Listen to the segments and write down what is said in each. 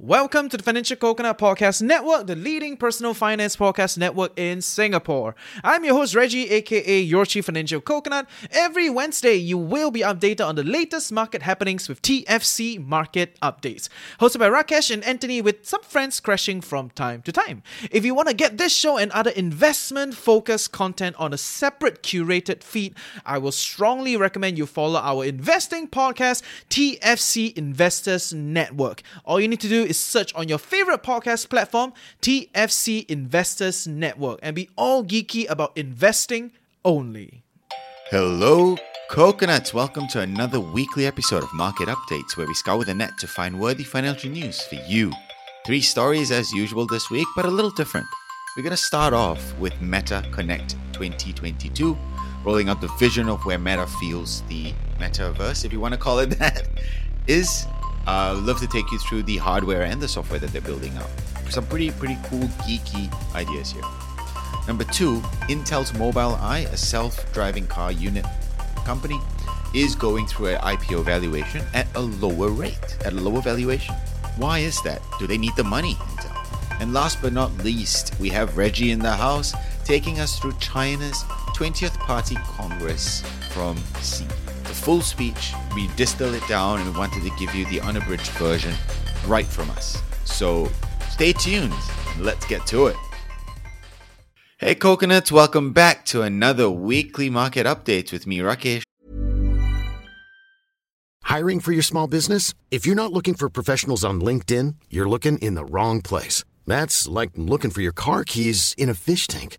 Welcome to the Financial Coconut Podcast Network, the leading personal finance podcast network in Singapore. I'm your host, Reggie, aka Your Chief Financial Coconut. Every Wednesday, you will be updated on the latest market happenings with TFC Market Updates. Hosted by Rakesh and Anthony, with some friends crashing from time to time. If you want to get this show and other investment focused content on a separate curated feed, I will strongly recommend you follow our investing podcast, TFC Investors Network. All you need to do is search on your favorite podcast platform, TFC Investors Network, and be all geeky about investing only. Hello, coconuts. Welcome to another weekly episode of Market Updates, where we scour the net to find worthy financial news for you. Three stories as usual this week, but a little different. We're going to start off with Meta Connect 2022, rolling out the vision of where Meta feels the metaverse, if you want to call it that, is uh, love to take you through the hardware and the software that they're building out. Some pretty pretty cool geeky ideas here. Number two, Intel's Mobileye, a self-driving car unit company, is going through an IPO valuation at a lower rate, at a lower valuation. Why is that? Do they need the money, Intel? And last but not least, we have Reggie in the house taking us through China's 20th Party Congress from Xi full speech, we distilled it down, and wanted to give you the unabridged version right from us. So stay tuned. and Let's get to it. Hey, coconuts, welcome back to another weekly market update with me, Rakesh. Hiring for your small business? If you're not looking for professionals on LinkedIn, you're looking in the wrong place. That's like looking for your car keys in a fish tank.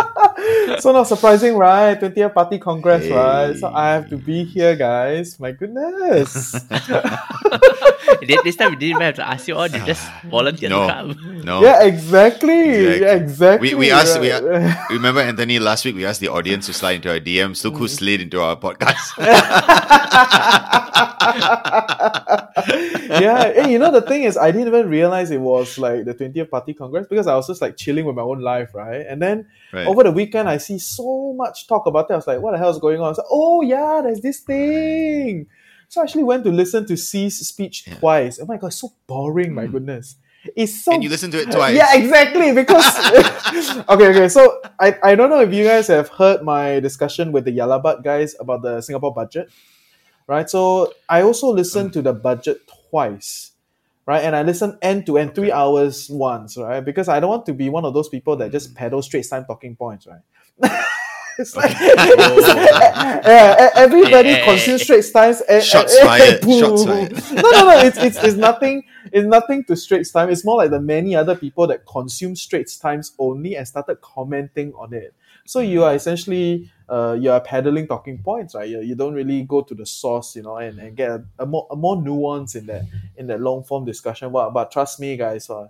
so not surprising, right? 20th Party Congress, hey. right? So I have to be here, guys. My goodness. this time we didn't even have to ask you all, you just ah. volunteer no, to come. No. Yeah, exactly. exactly. Yeah, exactly. We, we asked, right. we, remember Anthony, last week we asked the audience to slide into our DMs. Look who mm. slid into our podcast. yeah, hey, you know, the thing is, I didn't even realize it was like the 20th Party Congress because I was just like chilling with my own life, right? And then right. over the weekend, I see so much talk about it. I was like, what the hell is going on? Like, oh, yeah, there's this thing. So I actually went to listen to Xi's speech yeah. twice. Oh my god, so boring, my hmm. goodness. It's so And you listen to it twice. Yeah, exactly. Because Okay, okay. So I, I don't know if you guys have heard my discussion with the Yalabat guys about the Singapore budget. Right. So I also listened mm. to the budget twice. Right. And I listen end to end three hours once, right? Because I don't want to be one of those people that just mm. peddle Straits Time talking points, right? It's like, everybody consumes Straits Times. Eh, eh, shots eh, fired. Shots fired. no, no, no. It's, it's, it's nothing. It's nothing to Straits Time. It's more like the many other people that consume Straits Times only and started commenting on it. So you are essentially uh, you are peddling talking points, right? You, you don't really go to the source, you know, and, and get a, a more a more nuance in that in that long form discussion. But, but trust me, guys, uh,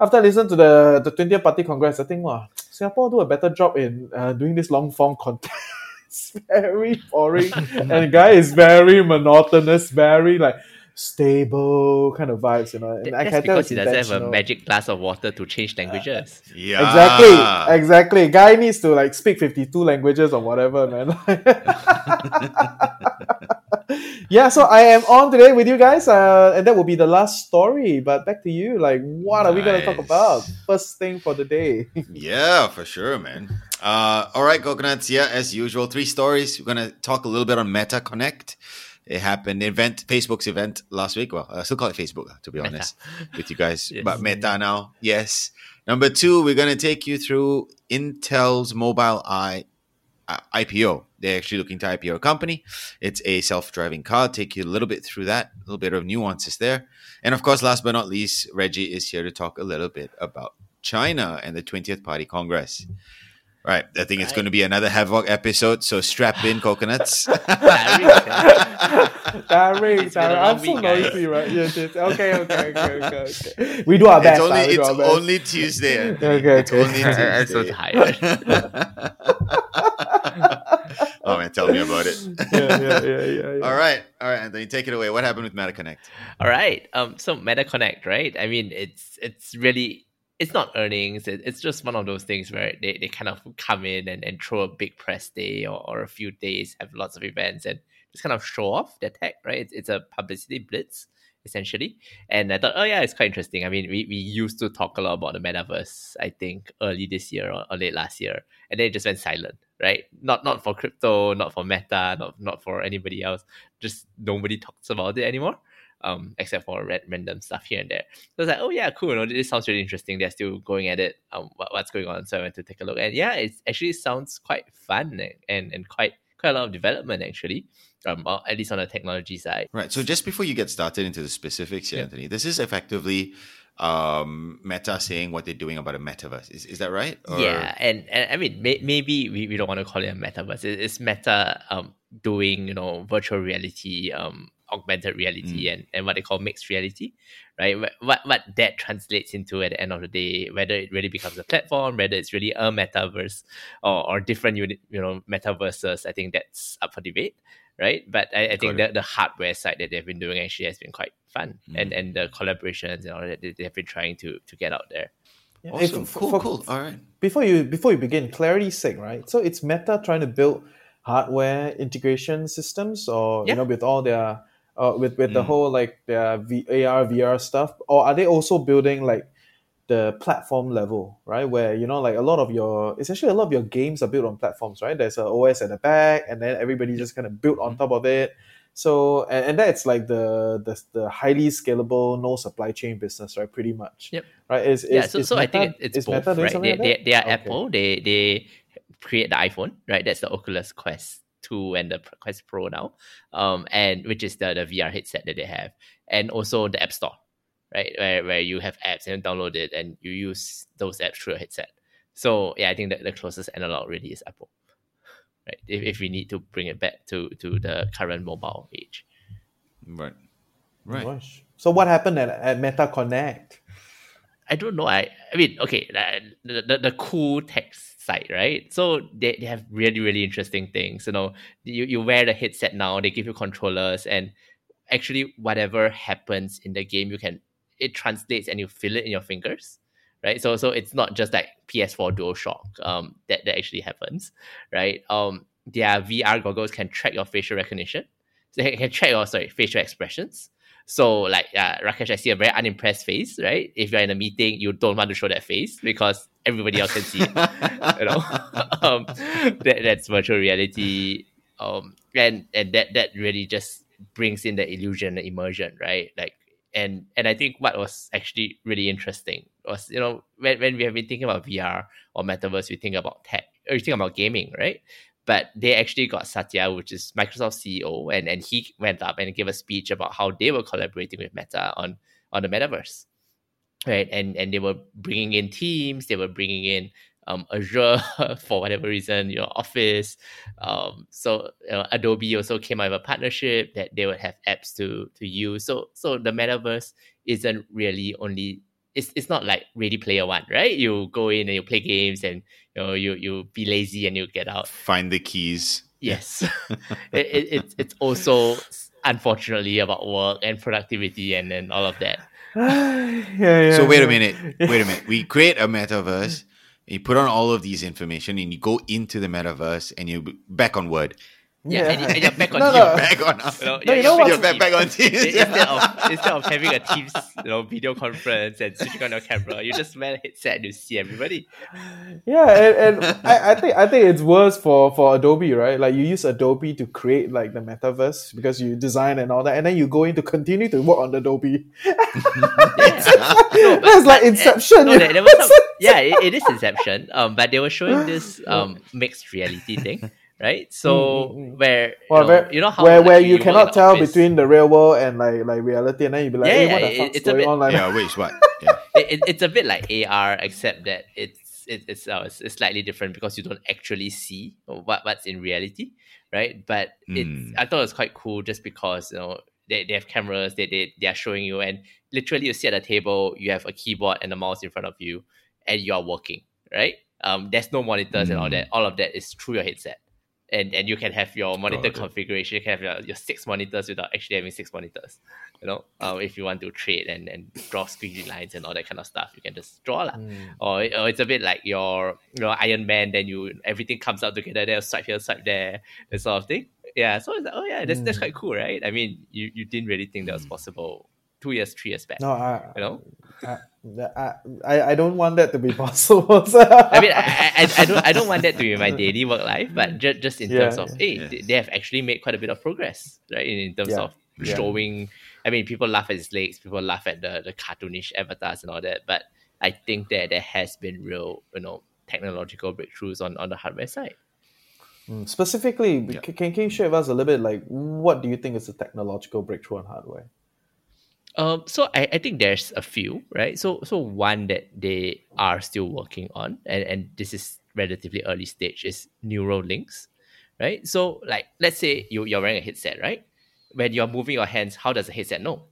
after I listened to the the 20th Party Congress, I think, wow, Singapore do a better job in uh, doing this long form content. it's very boring, and guy is very monotonous, very like stable kind of vibes, you know. And That's I can because he doesn't have a magic glass of water to change languages. Uh, yeah, exactly, exactly. Guy needs to like speak fifty-two languages or whatever, man. yeah, so I am on today with you guys, uh, and that will be the last story. But back to you, like, what nice. are we gonna talk about? First thing for the day. yeah, for sure, man. Uh, all right, coconuts. Yeah, as usual, three stories. We're gonna talk a little bit on Meta Connect. It happened event Facebook's event last week. Well, I still call it Facebook to be honest with you guys, yes. but Meta now. Yes. Number two, we're gonna take you through Intel's Mobileye uh, IPO. They're actually looking to IPO a company. It's a self-driving car. take you a little bit through that, a little bit of nuances there, and of course, last but not least, Reggie is here to talk a little bit about China and the 20th Party Congress. Right. I think it's going to be another Havoc episode, so strap in, coconuts. Tiring, yeah. Tiring, It's been a tiring. long I'm so noisy, right? Yes, yes. Okay, okay, okay, okay, okay. We do our best. it's only lah, it's best. only Tuesday. Anthony. Okay, It's only Tuesday. I'm so tired. oh man, tell me about it. yeah, yeah, yeah, yeah, yeah. All right, all right, Anthony, take it away. What happened with MetaConnect? All right. Um. So MetaConnect, right? I mean, it's it's really it's not earnings. It, it's just one of those things where they, they kind of come in and, and throw a big press day or, or a few days, have lots of events and just kind of show off their tech, right? It's, it's a publicity blitz essentially. And I thought, oh yeah, it's quite interesting. I mean, we, we used to talk a lot about the metaverse, I think, early this year or, or late last year, and then it just went silent, right? Not not for crypto, not for Meta, not not for anybody else. Just nobody talks about it anymore. Um, except for red, random stuff here and there. So I was like, oh yeah, cool. You know, this sounds really interesting. They're still going at it. Um, what, what's going on? So I went to take a look, and yeah, it actually sounds quite fun and, and, and quite quite a lot of development actually. Um, at least on the technology side. Right. So just before you get started into the specifics here, Yeah. Anthony, this is effectively um, Meta saying what they're doing about a metaverse. Is, is that right? Or- Yeah, and, and I mean, may, maybe we, we don't want to call it a metaverse. It, it's Meta um doing you know virtual reality, um augmented reality, and, and what they call mixed reality, right? Wh- What what that translates into at the end of the day, whether it really becomes a platform, whether it's really a metaverse, or, or different unit, you know, metaverses. I think that's up for debate. Right, but I, I think that the hardware side that they've been doing actually has been quite fun, Mm. and and the collaborations and all that they, they have been trying to to get out there. Yeah, Awesome. for- Cool, for- cool. All right. Before you before you begin, clarity's sake, right? So it's Meta trying to build hardware integration systems, or Yeah. you know, with all their uh, with with the Mm. whole like their v, AR VR stuff, or are they also building like the platform level, right? Where you know, like a lot of your, essentially a lot of your games are built on platforms, right? There's a OS at the back, and then everybody just kind of built on top of it. So, and, and that's like the, the the highly scalable, no supply chain business, right? Pretty much. Yep. Right. Is, yeah, so, is so I think it's both, right? They, like they, they are Okay. Apple. They they create the iPhone, right? That's the Oculus Quest Two and the Quest Pro now, um, and which is the the VR headset that they have, and also the App Store, right, where where you have apps and download it and you use those apps through your headset. So yeah, I think that the closest analog really is Apple, right? If, if we need to bring it back to to the current mobile age. Right. Right. Gosh. So what happened at, at Meta Connect? I don't know. I I mean, okay, the, the, the cool text right? So they, they have really, really interesting things. You know, you, you wear the headset now, they give you controllers, and actually whatever happens in the game, you can it translates and you feel it in your fingers. Right. So so it's not just like PS4 DualShock um that, that actually happens. Right. Um their VR goggles can track your facial recognition. So they can track your sorry, facial expressions. So like uh, Rakesh, I see a very unimpressed face, right? If you're in a meeting, you don't want to show that face because everybody else can see it. you know, um, that, that's virtual reality, um, and and that that really just brings in the illusion, the immersion, right? Like, and and I think what was actually really interesting was you know when when we have been thinking about VR or metaverse, we think about tech, or we think about gaming, right? but they actually got Satya, which is Microsoft CEO, and, and he went up and gave a speech about how they were collaborating with Meta on on the metaverse, right? And and they were bringing in Teams, they were bringing in um, Azure for whatever reason, you know, Office. Um, so Adobe also came out with a partnership that they would have apps to to use. So so the metaverse isn't really only it's, it's not like Ready Player One, right? You go in and you play games and you know you you be lazy and you get out. Find the keys. Yes, it, it, it's it's also unfortunately about work and productivity and and all of that. Yeah, yeah. So wait yeah. a minute. Wait a minute. We create a metaverse. You put on all of these information, and you go into the metaverse, and you back on Word. Yeah, and, you- and you're back on No, Teams. no. Back on. You know, No, you know back You're what? back, back on Teams. instead of instead of having a Teams, you know, video conference and switching on your camera, you just wear a headset and you see everybody. Yeah, and, and I, I think I think it's worse for for Adobe, right? Like you use Adobe to create like the metaverse because you design and all that, and then you go in to continue to work on Adobe. No, but- That's like uh, Inception. No, there, there was some, yeah, it, it is Inception. Um, but they were showing this um mixed reality thing, right? So Mm, mm, mm. where you, know, where, you know how where, where you you cannot tell office, between the real world and like like reality, and then you be like, Yeah, hey, yeah, what the it- fuck's it's a going bit- on? Like, yeah, which what? Yeah. it, it, it's a bit like AR, except that it's it, it's, uh, it's it's slightly different because you don't actually see what what's in reality, right? But it's Mm. I thought it was quite cool just because you know they, they have cameras they, they they are showing you and literally you sit at a table you have a keyboard and a mouse in front of you and you are working right um there's no monitors and all Mm. that all of that is through your headset and and you can have your monitor it. configuration you can have your, your six monitors without actually having six monitors you know um, if you want to trade and, and draw squiggly lines and all that kind of stuff you can just draw lah. Mm. or, or it's a bit like your your Iron Man then you everything comes out together there swipe here swipe there that sort of thing yeah so it's like oh yeah that's, that's Mm. quite cool right I mean you, you didn't really think that was Mm. possible two years three years back No, I, you know I, I, I don't want that to be possible. I mean, I, I, I don't I don't want that to be my daily work life, but just, just in terms Yeah. of hey, Yeah. they, they have actually made quite a bit of progress, right? In, in terms Yeah. of Yeah. showing. I mean, people laugh at his legs, people laugh at the the cartoonish avatars and all that, but I think that there has been real, you know, technological breakthroughs on on the hardware side. Mm, Specifically, Yeah. can, can you share with us a little bit like what do you think is a technological breakthrough on hardware? Um, so I, I think there's a few, right? So so one that they are still working on, and, and this is relatively early stage, is neural links, right? So like let's say you, you're wearing a headset, right? When you're moving your hands, how does the headset know?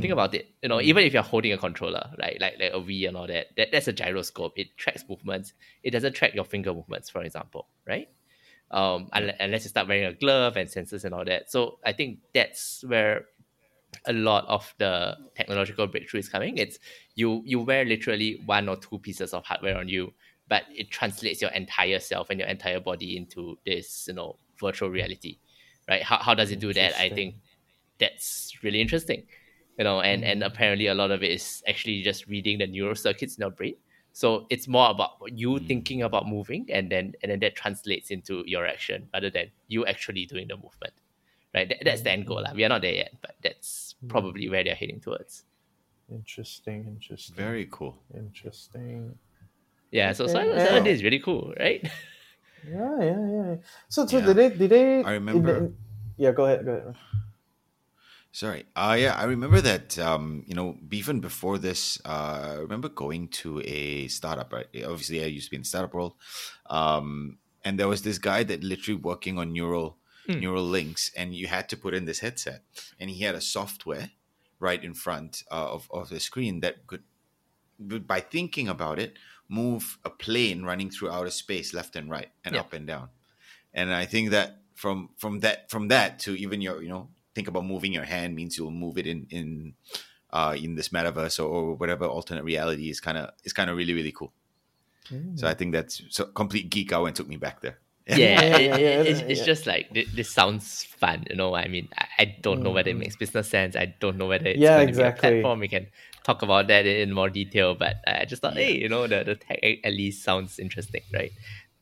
Think about it. You know, even if you're holding a controller, right, like like a Wii and all that, that that's a gyroscope. It tracks movements. It doesn't track your finger movements, for example, right? Um, unless you start wearing a glove and sensors and all that. So I think that's where a lot of the technological breakthrough is coming. It's you you wear literally one or two pieces of hardware on you, but it translates your entire self and your entire body into this, you know, virtual reality. Right? How how does it do that? I think that's really interesting. You know, and and mm-hmm. apparently a lot of it is actually just reading the neural circuits in your brain. So it's more about you mm. thinking about moving and then and then that translates into your action rather than you actually doing the movement. Right? That, that's the end goal. lah. We are not there yet, but that's probably where they're heading towards. Interesting, interesting, Very cool. interesting. Yeah, so so, Okay. so Yeah. is really cool, right? Yeah, yeah, yeah. So, so Yeah. did they? Did they? I in the- remember- in- yeah, go ahead. Go ahead. Sorry. Uh, yeah, I remember that, um, you know, even before this, uh, I remember going to a startup, right? Obviously, I used to be in the startup world. Um, and there was this guy that literally working on neural Hmm. neural links, and you had to put in this headset. And he had a software right in front uh, of, of the screen that could, by thinking about it, move a plane running through outer space left and right and up and down. And I think that from from that from that to even your you know think about moving your hand means you'll move it in in uh, in this metaverse or, or whatever alternate reality is kind of is kind of really really cool. So I think that's so complete geek out and took me back there. yeah, Yeah, yeah, yeah, it's, yeah. it's just like this, this sounds fun, you know. I mean, I, I don't know whether it mm. makes business sense. I don't know whether it's Yeah, going to exactly. be a platform. We can talk about that in more detail. But I just thought, hey, you know, the, the tech at least sounds interesting, right?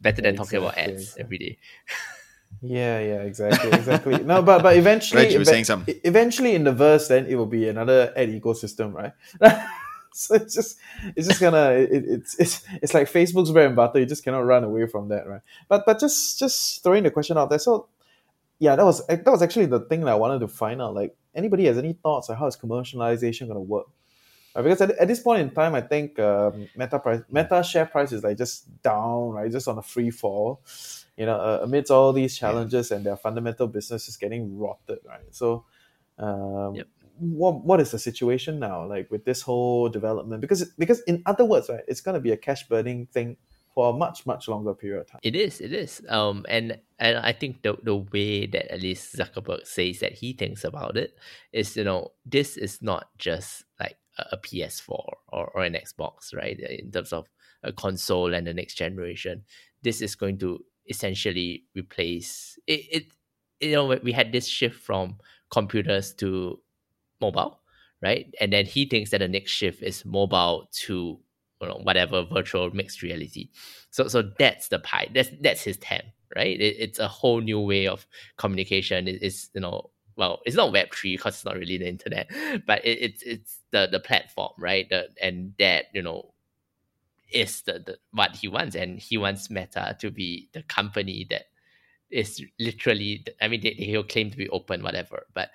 Better than talking about ads every day. Yeah, yeah, exactly, exactly. no, but but eventually, Reg, you were saying something. Eventually, in the verse, then it will be another ad ecosystem, right? so it's just it's just gonna it, it's it's it's like Facebook's bread and butter. You just cannot run away from that, right? But but just just throwing the question out there. So yeah, that was that was actually the thing that I wanted to find out. Like, anybody has any thoughts on how is commercialization gonna work? Uh, because at, at this point in time, I think um, Meta price, Meta share price is like just down, right? Just on a free fall. You know, uh, amidst all these challenges and their fundamental business is getting rotted, right? So, um, Yep. What what is the situation now, like with this whole development? Because because in other words, right, it's gonna be a cash burning thing for a much much longer period of time. It is, it is. Um, and and I think the the way that at least Zuckerberg says that he thinks about it is, you know, this is not just like a, a PS4 or, or an Xbox, right? In terms of a console and the next generation, this is going to essentially replace it. it you know, we had this shift from computers to mobile, right? And then he thinks that the next shift is mobile to you know, whatever virtual mixed reality. So so that's the pie. That's that's his TAM, right? It, it's a whole new way of communication. It, it's you know well, it's not Web three because it's not really the internet, but it, it's it's the the platform, right? The, and that you know is the, the what he wants, and he wants Meta to be the company that is literally. I mean, they, he'll claim to be open, whatever, but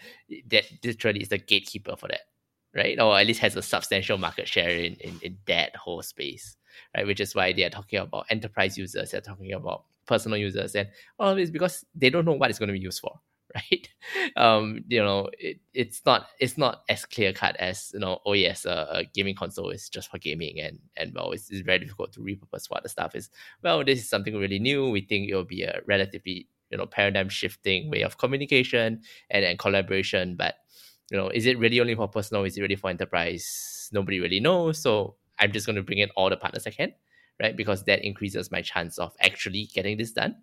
that literally is the gatekeeper for that, right? Or at least has a substantial market share in in, in that whole space. right? Which is why they are talking about enterprise users, they're talking about personal users, and all of it is because they don't know what it's going to be used for, right? Um, you know, it, it's not it's not as clear cut as you know. Oh yes, a, a, gaming console is just for gaming, and and well, it's, it's very difficult to repurpose what the stuff is. Well, this is something really new. We think it will be a relatively you know paradigm shifting way of communication and, and collaboration, but you know, is it really only for personal? Is it really for enterprise? Nobody really knows. So I'm just going to bring in all the partners I can, right? Because that increases my chance of actually getting this done.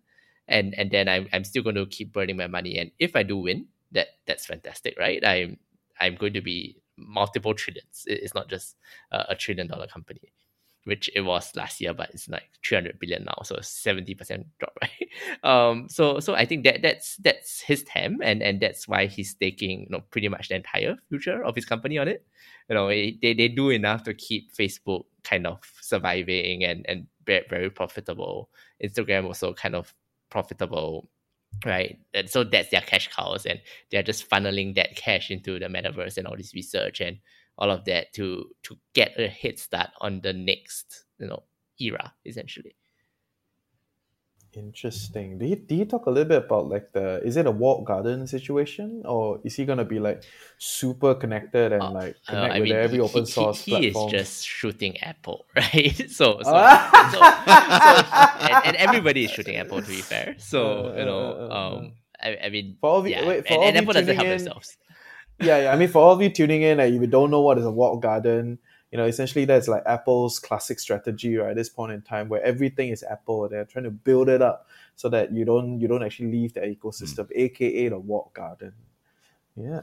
And and then I'm, I'm still going to keep burning my money. And if I do win, that that's fantastic, right? I'm I'm going to be multiple trillions. It's not just a, trillion dollar company which it was last year, but it's like 300 billion now, so 70% drop, right? Um, so so I think that that's that's his TAM, and and that's why he's taking you know pretty much the entire future of his company on it. You know, it, they, they do enough to keep Facebook kind of surviving and and very, very profitable. Instagram also kind of profitable right? And so that's their cash cows and they're just funneling that cash into the metaverse and all this research and all of that to to get a head start on the next you know era essentially interesting. Do you, do you talk a little bit about like the is it a walled garden situation? Or is he gonna be like super connected and uh, like uh, connect uh, with mean, every open he, source he, he is just shooting apple right? So so, so, so and, and, everybody is shooting apple to be fair. So you know uh, uh, uh, um I, I mean for all the, yeah, wait, for and, all and apple doesn't help in, themselves. Yeah, yeah. I mean, for all of you tuning in, and if you don't know what is a walled garden, you know, essentially that's like Apple's classic strategy, right? At this point in time, where everything is Apple, they're trying to build it up so that you don't you don't actually leave the ecosystem, mm. aka the walled garden. Yeah.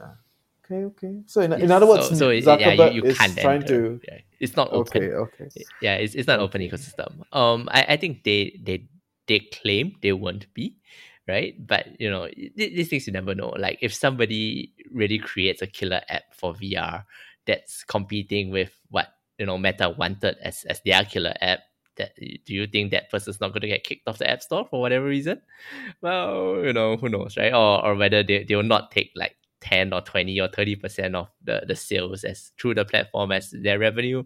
Okay. Okay. So in, yes. in other words, so, so Zuckerberg yeah, you, you is trying enter. to. Yeah. It's not open. Okay. Okay. Yeah, it's, it's not open ecosystem. Um, I, I think they they they claim they won't be, right? But you know, these things you never know. Like if somebody really creates a killer app for VR that's competing with what you know Meta wanted as as their killer app, that do you think that person's not going to get kicked off the app store for whatever reason? Well, you know, who knows, right? Or or whether they they will not take like 10 or 20 or 30 percent of the, the sales as through the platform as their revenue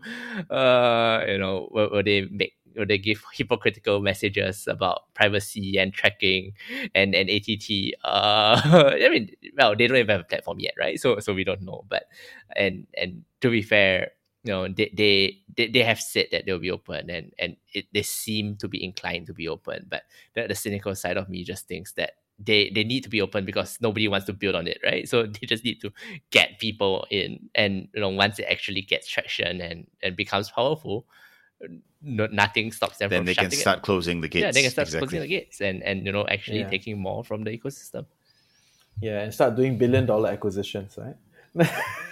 uh you know will, will they make they give hypocritical messages about privacy and tracking and, and ATT. Uh, I mean, well, they don't even have a platform yet, right? So so we don't know. But and and to be fair, you know, they they, they, they have said that they'll be open and and it, they seem to be inclined to be open. But the, the cynical side of me just thinks that they they need to be open because nobody wants to build on it, right? So they just need to get people in, and you know, once it actually gets traction and and becomes powerful, no, nothing stops them then they can start it. closing the gates. Yeah, they can start exactly. closing the gates and and you know actually yeah. taking more from the ecosystem. Yeah, and start doing billion dollar acquisitions, right?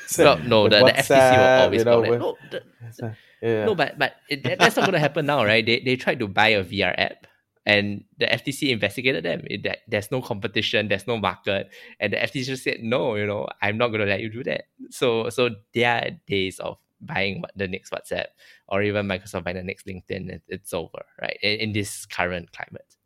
so, no, no, the, the FTC will always you know, with, no, the, yeah. no, but but it, that's not going to happen now, right? They they tried to buy a VR app, and the FTC investigated them. It, that there's no competition, there's no market, and the FTC just said, no, you know, I'm not going to let you do that. So so their days of buying the next WhatsApp or even Microsoft buying the next LinkedIn, it, it's over, right? In, in this current climate.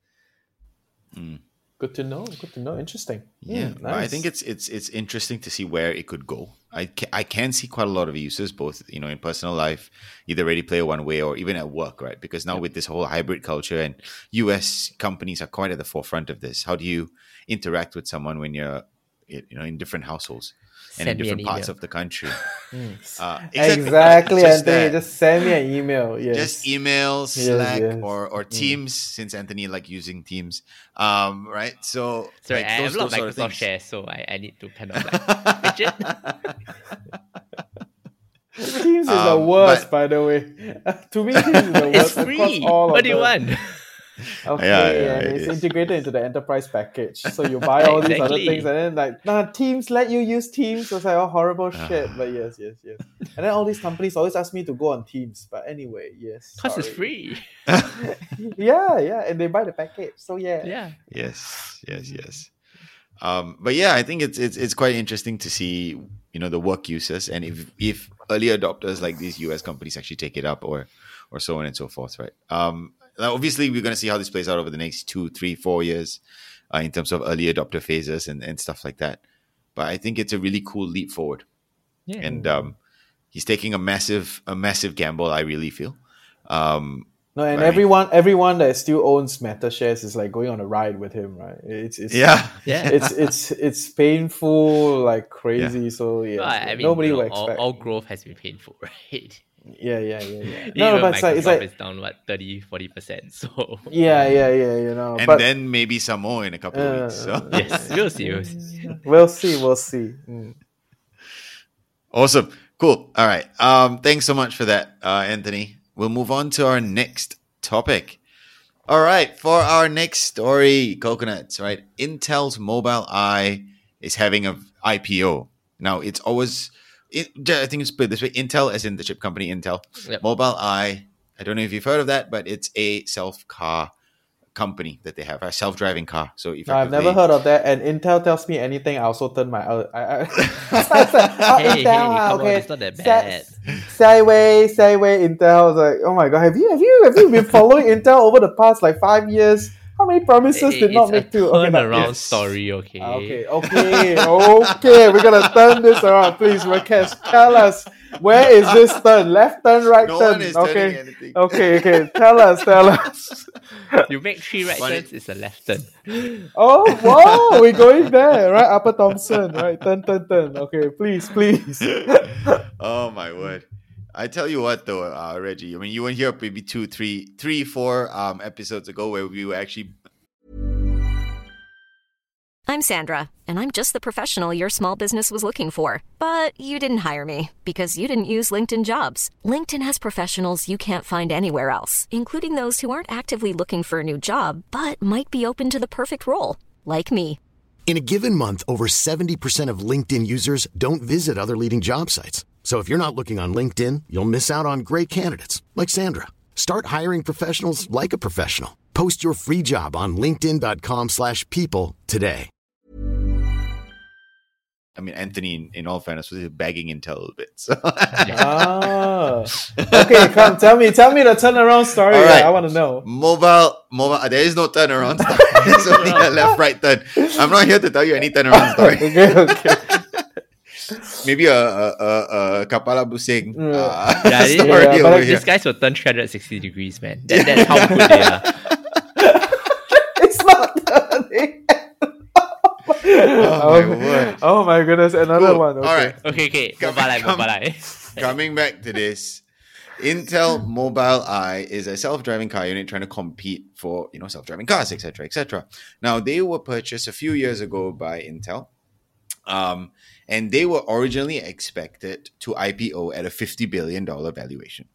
Mm. Good to know. Good to know. Interesting. Yeah, mm, nice. I think it's it's it's interesting to see where it could go. I can, I can see quite a lot of uses, both you know in personal life, either Ready Player One way or even at work, right? Because now with this whole hybrid culture and U.S. companies are quite at the forefront of this. How do you interact with someone when you're you know in different households? And in different parts of the country. Hmm. uh, exactly, exactly just Anthony. That. Just send me an email. Yes. Just email, Slack, yes, yes. or or hmm. Teams, mm. since Anthony like using Teams. Um, right. So sorry, like, I have a lot of Microsoft shares, so I, I need to kind of like pitch it. Teams is um, the worst, but, by the way. to me, Teams is the worst. It's free. what do you want? Okay, yeah, yeah, and it's integrated into the enterprise package. So you buy all exactly. these other things, and then like, nah, Teams let you use Teams. It's like, oh, horrible ah. shit. But yes, yes, yes. And then all these companies always ask me to go on Teams. But anyway, yes. Because it's free. yeah, yeah, and they buy the package. So yeah. Yeah. Yes, yes, yes. Um, but yeah, I think it's it's it's quite interesting to see you know the work uses and if if early adopters like these US companies actually take it up or or so on and so forth, right? Um, obviously we're going to see how this plays out over the next two, three, four years uh, in terms of early adopter phases and, and stuff like that. But I think it's a really cool leap forward. Yeah. And um, he's taking a massive, a massive gamble. I really feel. Um, No, and Right. everyone everyone that still owns Meta shares is like going on a ride with him, right? It's it's yeah, Yeah. it's it's it's painful like crazy. So yeah, Well, I I mean, nobody you know, will all, expect. all growth has been painful, right? Yeah, yeah, yeah, yeah. Even No, but it's like it's Microsoft like is down what 30 40 percent. So yeah, yeah, yeah. You know, and but then maybe some more in a couple of weeks. So. Uh, yes, we'll see. We'll see. we'll see, we'll see. Mm. Awesome. Cool. All right. Um, thanks so much for that, uh, Anthony. We'll move on to our next topic. All right. For our next story, coconuts, right? Intel's Mobileye is having a IPO. Now, it's always, it, I think it's put this way Intel, as in the chip company Intel. Yep. Mobileye, I don't know if you've heard of that, but it's a self car company that they have, a self driving car. So No, I've never heard of that. And Intel tells me anything, I also turn my. Uh, I, I, oh, Hey, hey, Intel, ah, come on, okay. it's not that Sa- bad. Sideways, sideways, Intel. I was like, oh my god, have you have you have you been following Intel over the past like five years? How many promises did not make a to? Okay, but- turnaround Yes. story, okay? Ah, Okay, okay, okay. We're gonna turn this around, please. Rakesh, tell us where is this turn? Left turn, right no turn. one is okay, anything. okay, okay. Tell us, tell us. You make three right Funny. turns, it's a left turn. Oh, wow, we're going there, right? Upper Thomson, right? Turn, turn, turn. Okay, please, please. oh my word! I tell you what, though, uh, Reggie. I mean, you weren't here maybe two, three, three, four um, episodes ago where we were actually. I'm Sandra, and I'm just the professional your small business was looking for. But you didn't hire me because you didn't use LinkedIn jobs. LinkedIn has professionals you can't find anywhere else, including those who aren't actively looking for a new job but might be open to the perfect role, like me. In a given month, over 70% of LinkedIn users don't visit other leading job sites. So if you're not looking on LinkedIn, you'll miss out on great candidates like Sandra. Start hiring professionals like a professional. Post your free job on linkedin.com/people today. I mean, Anthony, in, in all fairness, was bagging Intel a little bit. So. ah. Okay, come tell me, tell me the turnaround story. All right. I want to know. mobile, mobile. uh, There is no turnaround story. It's only a left, right turn. I'm not here to tell you any turnaround story. Okay, okay. Maybe a a, a, a kapala busing Mm. uh, Yeah, this, story yeah, but over like here. these guys will turn 360 degrees, man. That, that's how good they are. it's not turning. Oh, my word. Oh my goodness, another Cool. one. Okay. All right. Okay, okay. Come- Mobileye, come- mobile. Coming back to this, Intel Mobileye is a self-driving car unit trying to compete for you know self-driving cars, etc., etc. Now they were purchased a few years ago by Intel, um, and they were originally expected to IPO at a fifty billion dollar valuation.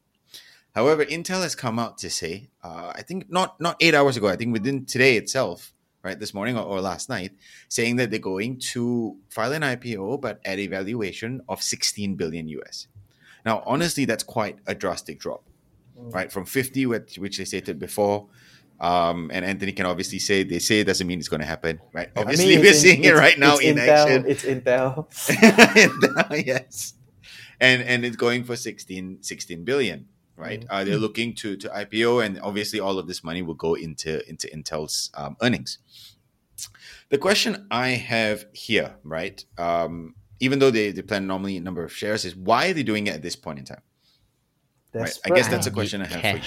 However, Intel has come out to say, uh, I think not not eight hours ago, I think within today itself, right, this morning or, or last night, saying that they're going to file an IPO, but at a valuation of 16 billion US. Now, honestly, that's quite a drastic drop, right? From 50, which, which they stated before. Um, and Anthony can obviously say they say it doesn't mean it's going to happen, right? I mean, Obviously, we're in- seeing it right now in Intel, action. It's Intel. yes, and and it's going for 16, 16 billion, right? Uh, they're looking to to IPO, and obviously all of this money will go into into Intel's um, earnings. The question I have here, right? Um, even though they, they plan normally a number of shares, is why are they doing it at this point in time? Right. I guess that's a question I have for you.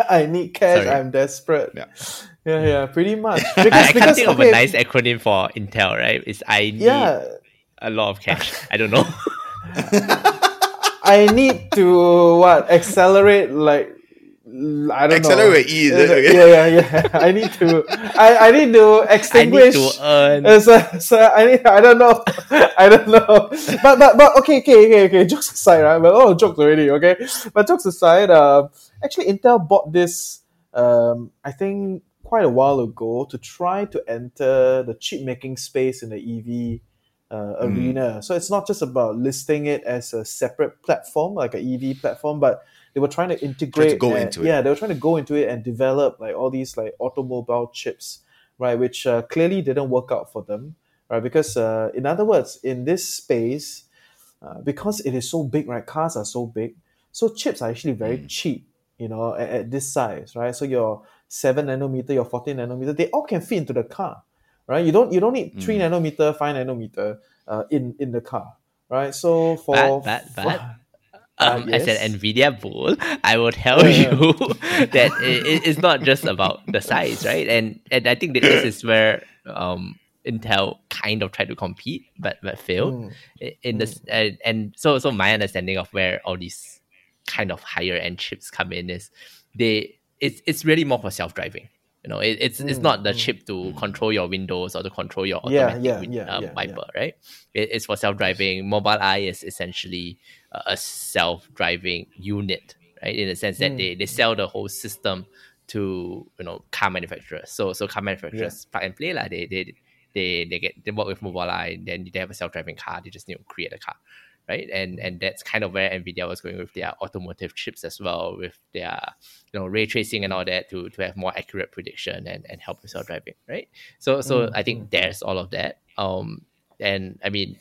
I need cash. Sorry. I'm desperate. Yeah. yeah, yeah, pretty much. I, Because, I can't because, think of a nice acronym for Intel, right? It's I need Yeah, a lot of cash. I don't know. I need to what accelerate like l- I don't Accelerate know. E. Yeah, Okay. yeah, yeah, yeah. I need to. I, I need to I need extinguish. to earn. Uh, so, so I need, I don't know. I don't know. But but but okay, okay, okay, okay. Jokes aside, right? Well, oh, jokes already. Okay, but jokes aside, um, actually, Intel bought this. Um, I think quite a while ago to try to enter the chip making space in the EV uh, Mm. arena. So it's not just about listing it as a separate platform, like an EV platform, but they were trying to integrate. go and- into it. Yeah, they were trying to go into it and develop like all these like automobile chips, right? Which uh, clearly didn't work out for them, right? Because uh, in other words, in this space, uh, because it is so big, right? Cars are so big, so chips are actually very cheap. You know, at, at this size, right? So your seven nanometer, your fourteen nanometer, they all can fit into the car, right? You don't you don't need three nanometer, five nanometer uh, in in the car, right? So for But but but um, yes. as an Nvidia bull, I will tell you that it, it's not just about the size, right? And and I think that this is where um, Intel kind of tried to compete, but but failed. I- In this, uh, and so so my understanding of where all these kind of higher end chips come in is they it's it's really more for self driving. You know, it, it's it's not the chip to control your windows or to control your automatic yeah, win- yeah, uh, yeah, wiper, right? It, it's for self driving. Mobileye is essentially a- a self driving unit, right? In the sense that hmm. they, they sell the whole system to you know car manufacturers. So so car manufacturers plug and play lah. They they they they get they work with Mobile and then they have a self driving car. They just need to create a car, right? And and that's kind of where Nvidia was going with their automotive chips as well, with their you know ray tracing and all that to to have more accurate prediction and and help with self driving, right? So so hmm. I think hmm. there's all of that. Um, and I mean.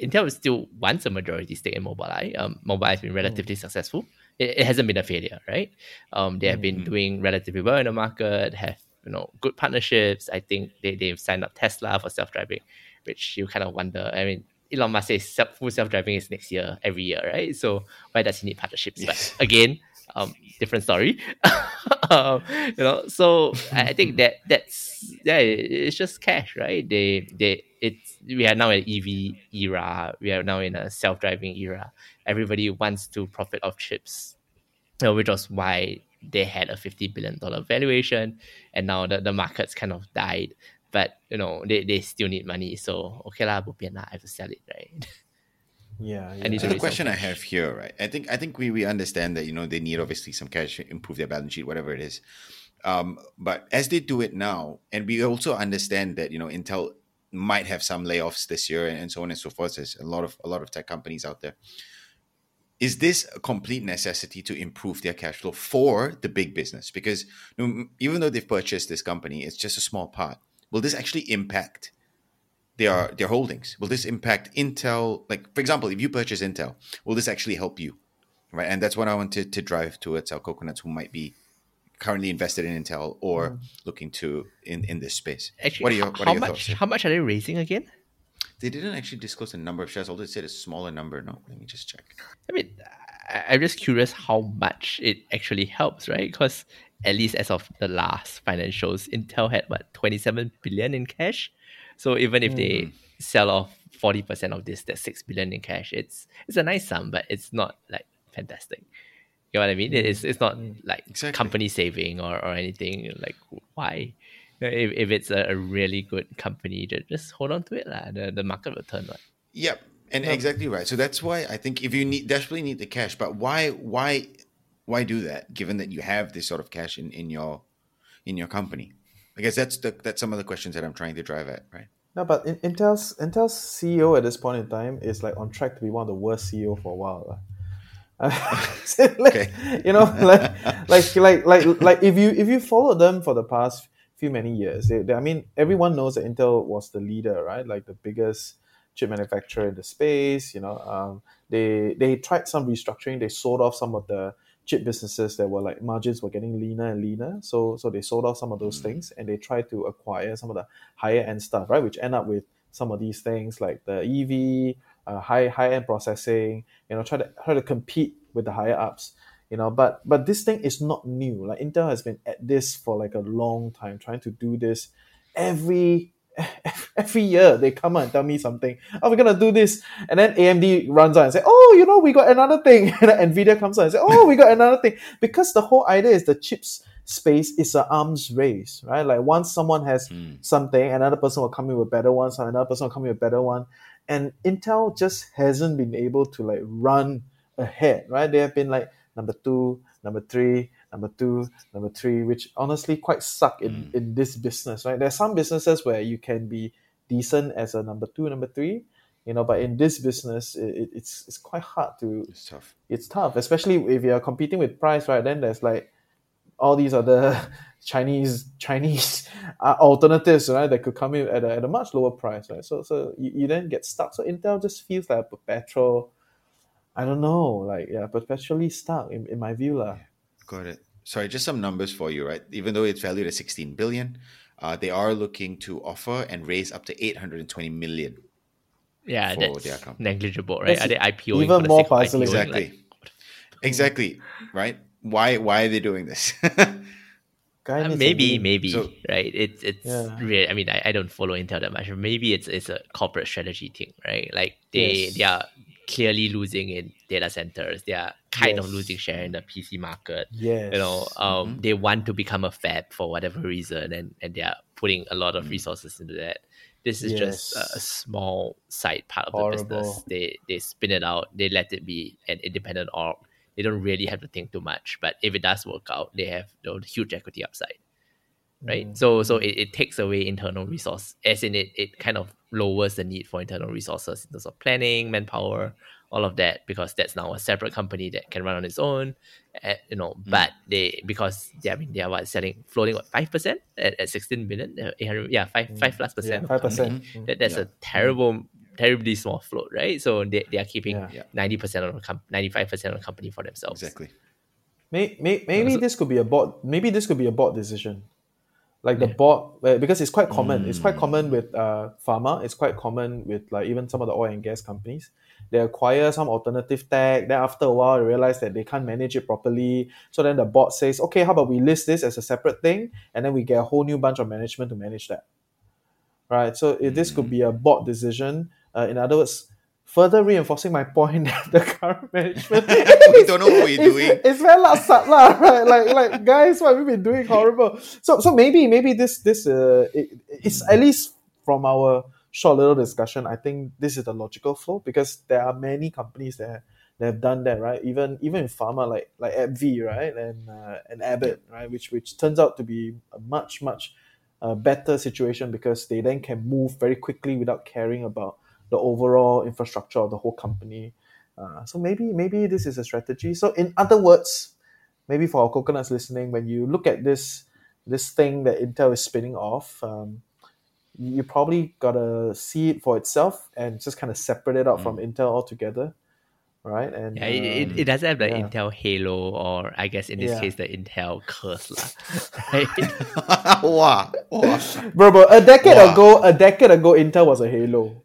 Intel is still wants a majority stake in Mobileye. Um, Mobileye has been relatively successful. It, it hasn't been a failure, right? Um, they have been doing relatively well in the market, have you know good partnerships. I think they they've signed up Tesla for self driving, which you kind of wonder. I mean, Elon Musk says self, full self driving is next year, every year, right? So why does he need partnerships? Yes. But again, um, different story. um, you know, so I think that that's yeah, it's just cash, right? They they it's we are now in EV era. We are now in a self driving era. Everybody wants to profit off chips, you know, which was why they had a fifty billion dollar valuation, and now the, the market's kind of died. But you know, they, they still need money, so okay lah, bo pian lah, I have to sell it, right? Yeah, yeah. So the raise some question I have here, right? I think I think we, we understand that you know they need obviously some cash to improve their balance sheet, whatever it is. Um, but as they do it now, and we also understand that you know Intel might have some layoffs this year and, and so on and so forth. There's a lot of a lot of tech companies out there. Is this a complete necessity to improve their cash flow for the big business? Because you know, even though they've purchased this company, it's just a small part. Will this actually impact their their holdings? Will this impact Intel? Like, for example, if you purchase Intel, will this actually help you? Right, and that's what I wanted to drive towards our coconuts who might be currently invested in Intel or hmm. looking to in in this space. Actually, what are your how, what how are your much thoughts? how much are they raising again? They didn't actually disclose the number of shares, although they said a smaller number. No, let me just check. I mean, I'm just curious how much it actually helps, right? Because at least as of the last financials, Intel had what 27 billion in cash. So even if they mm. sell off 40% of this, that's 6 billion in cash. It's it's a nice sum, but it's not like fantastic. You know what I mean? It's mm. it's not mm. like Exactly. company saving or, or anything. Like why? If, if it's a, a really good company, ju- just hold on to it. The, the market will turn. Right? Yep, and exactly right. So that's why I think if you need desperately need the cash, but why why why do that? Given that you have this sort of cash in, in your in your company, I guess that's the that's some of the questions that I'm trying to drive at, right? No, but Intel's Intel's CEO at this point in time is like on track to be one of the worst CEO for a while. like, You know, like, like, like, like, like, if you if you follow them for the past few many years, they, they, I mean, everyone knows that Intel was the leader, right? Like the biggest chip manufacturer in the space. You know, um, they they tried some restructuring. They sold off some of the chip businesses that were like margins were getting leaner and leaner. So so they sold off some of those things and they tried to acquire some of the higher end stuff, right? Which end up with some of these things like the EV, uh, high high end processing. You know, try to try to compete with the higher ups. You know, but but this thing is not new. Like Intel has been at this for like a long time, trying to do this every every year they come out and tell me something. Oh, we're gonna do this, and then AMD runs out and say, "Oh, you know, we got another thing." And Nvidia comes out and say, "Oh, we got another thing." Because the whole idea is the chips space is an arms race, right? Like once someone has hmm. something, another person will come in with better ones, and another person will come in with a better one, and Intel just hasn't been able to like run ahead, right? They have been like number two, number three, number two, number three, which honestly quite suck in, in this business, right? There are some businesses where you can be decent as a number two, number three, you know, but in this business, it, it- it's it's quite hard to It's tough. it's tough, especially if you're competing with price, right? Then there's like all these other Chinese Chinese uh, alternatives, right? That could come in at a, at a much lower price, right? So so you, you then get stuck. So Intel just feels like a perpetual, I don't know, like yeah, perpetually stuck in, in my view, lah. Got it. Sorry, just some numbers for you, right? Even though it's valued at 16 billion, uh, they are looking to offer and raise up to 820 million. Yeah, For that's their company. negligible, right? That's Are they IPOing even for the more sake of puzzling. Exactly. Like, exactly right. Why why are they doing this? Uh, maybe, maybe, So- right? It's it's Yeah. really. I mean, I, I don't follow Intel that much. Maybe it's it's a corporate strategy thing, right? Like they Yes. they are clearly losing in data centers. They are kind of losing share in the PC market. Yes. You know, um, they want to become a fab for whatever reason, and and they are putting a lot of resources into that. This is just a, a small side part of Horrible. the business. They they spin it out. They let it be an independent org. They don't really have to think too much. But if it does work out, they have you know, huge equity upside right Mm. so so it, it takes away internal resource as in it it kind of lowers the need for internal resources in terms of planning manpower all of that because that's now a separate company that can run on its own uh, you know Mm. but they because they I mean they are what selling floating what five percent at, at 16 billion uh, yeah five five plus percent Mm. Yeah, of five company. percent. that, that's a terrible terribly small float right so they, they are keeping Yeah. Yeah. 90 percent of the com- 95 percent of the company for themselves exactly. May, may, maybe this could be a board. Maybe this could be a board decision, like the board uh, because it's quite common. It's quite common with uh, pharma. It's quite common with like even some of the oil and gas companies. They acquire some alternative tech. Then after a while, they realize that they can't manage it properly. So then the board says, "Okay, how about we list this as a separate thing, and then we get a whole new bunch of management to manage that." Right. So if this could be a board decision. Uh, in other words, further reinforcing my point that the current management We don't know what we're it's, doing. It's very lasat lah, right? Like, like guys, what have we been doing? Horrible. So, so maybe, maybe this, this, uh, it, it's at least from our short little discussion. I think this is the logical flow because there are many companies that that have done that, right? Even, even in pharma, like, like AbbVie, right, and uh, and Abbott, right, which which turns out to be a much much uh, better situation because they then can move very quickly without caring about the overall infrastructure of the whole company. Uh, so maybe maybe this is a strategy. So in other words, maybe for our coconuts listening, when you look at this this thing that Intel is spinning off, um, you you probably gotta see it for itself and just kind of separate it out from Intel altogether, right? And Yeah, it, um, it, it doesn't have the yeah. Intel Halo or I guess in this Yeah. case the Intel curse lah. Right? wow. wow. bro, bro, a decade Wow. ago, a decade ago, Intel was a Halo.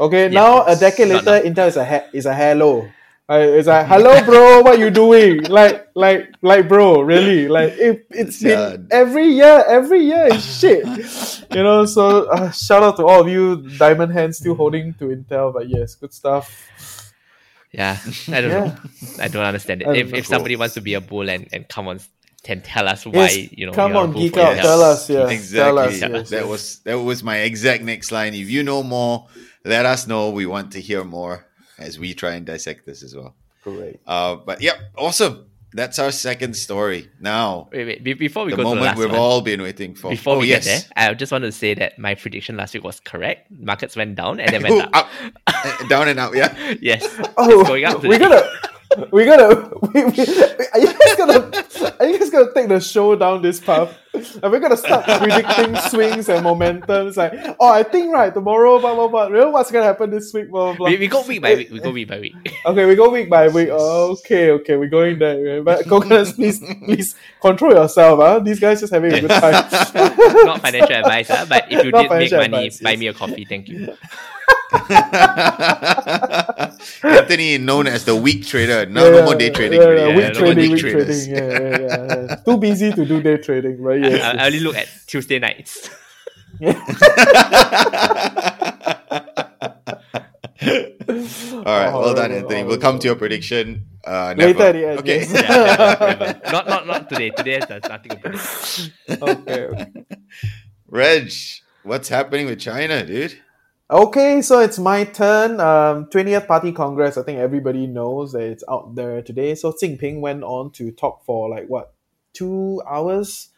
Okay, Yeah, now a decade not later, Intel is a ha- is a Halo. Like, it's like, hello, bro, what you doing? Like, like, like, bro, really? Like, it, it's been every year, every year is shit. You know, so uh, shout out to all of you diamond hands still holding to Intel, but yes, good stuff. yeah, I don't Yeah. know. I don't understand it. If don't if know. somebody wants to be a bull and, and come on can tell us why Yes, you know come you're a on, bull geek out, tell us, yeah, Exactly. tell us, yes, that yes. was that was my exact next line. If you know more, let us know. We want to hear more as we try and dissect this as well. Great. Uh, but yep, awesome. That's our second story. Now, Wait, wait, be- before we the go to the moment last we've one, all been waiting for. before oh, we yes. get there, I just want to say that my prediction last week was correct. Markets went down and then went Ooh, up. up. Uh, down and out. Yeah. Yes, Oh, it's going up. we today. gotta, we. We, are you guys gonna? Are you guys gonna take the show down this path? And we're gonna start predicting swings and momentums? Like, oh, I think right tomorrow, blah blah blah. Know what's gonna happen this week? Blah blah blah. we, we go week by week. We go week by week. Okay, we go week by week. Okay, okay, we're going there. But coconuts, please, please control yourself. Huh? These guys just having a good time. Not financial advice, huh? but if you Not did make money, advice, buy yes. me a coffee. Thank you. Anthony, known as the weak trader. No, Yeah, no more day trading. Yeah, yeah, Yeah, week no more trading, week week traders. trading. Yeah, yeah, yeah, yeah. Too busy to do day trading, right? yes. I, I only look at Tuesday nights. All right, well done, Horrible, Anthony. We'll come to your prediction uh, never. Later at the end, Okay. yes. Yeah, never, never. Not not not today. Today there's nothing about it. okay, okay. Reg, what's happening with China, dude? Okay, so it's my turn. Um, 20th Party Congress. I think everybody knows that it's out there today. So Xi Jinping went on to talk for like what, two hours,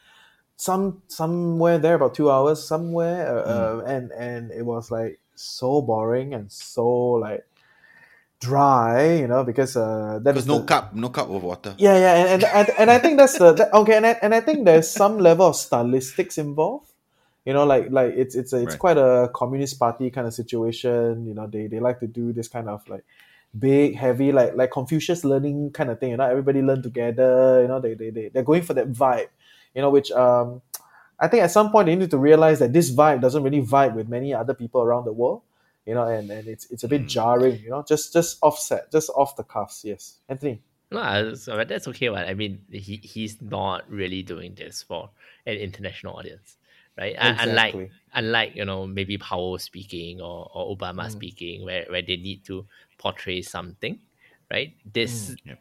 some somewhere there about two hours somewhere, uh, uh, and and it was like so boring and so like dry, you know, because uh, There's no the- cup, no cup of water. yeah, yeah, and and, and, and I think that's the that, okay, and I, and I think there's some level of stylistics involved. You know, like like it's it's a, it's Right. quite a communist party kind of situation. You know, they they like to do this kind of like big, heavy, like like Confucius learning kind of thing. You know, everybody learn together. You know, they they they they're going for that vibe. You know, which um, I think at some point they need to realize that this vibe doesn't really vibe with many other people around the world. You know, and, and it's it's a bit jarring. You know, just just offset, just off the cuffs. Yes, Anthony. No, so that's okay. Well, I mean, he he's not really doing this for an international audience, right? Exactly. Unlike unlike you know maybe Powell speaking or, or Obama mm. speaking, where where they need to portray something, right? This, mm. yeah.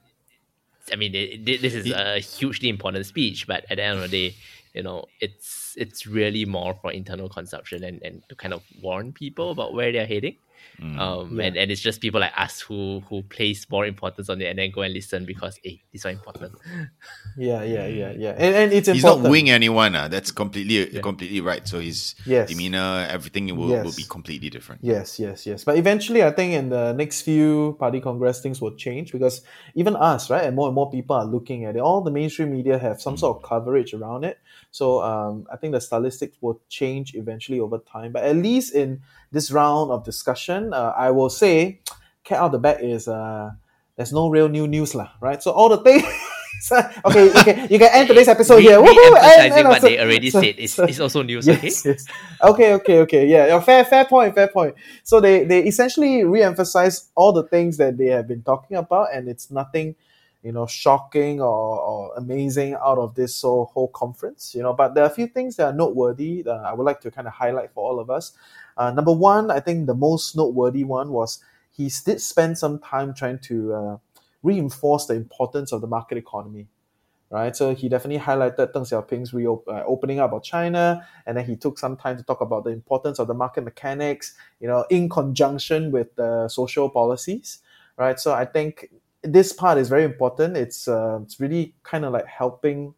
I mean, it, this is a hugely important speech, but at the end of the day, you know, it's it's really more for internal consumption and and to kind of warn people about where they're heading. Mm, um, yeah. and, and it's just people like us who who place more importance on it and then go and listen because hey, these are important. Yeah, yeah, yeah, yeah. And, and it's He's important. not wing anyone. Uh. That's completely yeah. completely right. So his yes. demeanor, everything will, yes. will be completely different. Yes, yes, yes. But eventually I think in the next few party congress things will change because even us, right, and more and more people are looking at it. All the mainstream media have some mm. sort of coverage around it. So um, I think the stylistics will change eventually over time. But at least in this round of discussion, uh, I will say, cat out the bag is uh, there's no real new news, lah, right? So all the things. okay, okay, you can end today's episode re- here. Emphasizing and, what they already so, said is, so, is also news. Yes, okay. Yes. Okay, okay, okay. Yeah, fair, fair point, fair point. So they they essentially re-emphasize all the things that they have been talking about, and it's nothing you know shocking or, or amazing out of this whole conference you know but there are a few things that are noteworthy that i would like to kind of highlight for all of us. Uh, number one i think the most noteworthy one was he did spend some time trying to uh, reinforce the importance of the market economy right? So he definitely highlighted deng xiaoping's reopening uh, opening up of china and then he took some time to talk about the importance of the market mechanics you know in conjunction with the social policies right? So i think this part is very important. It's uh, it's really kind of like helping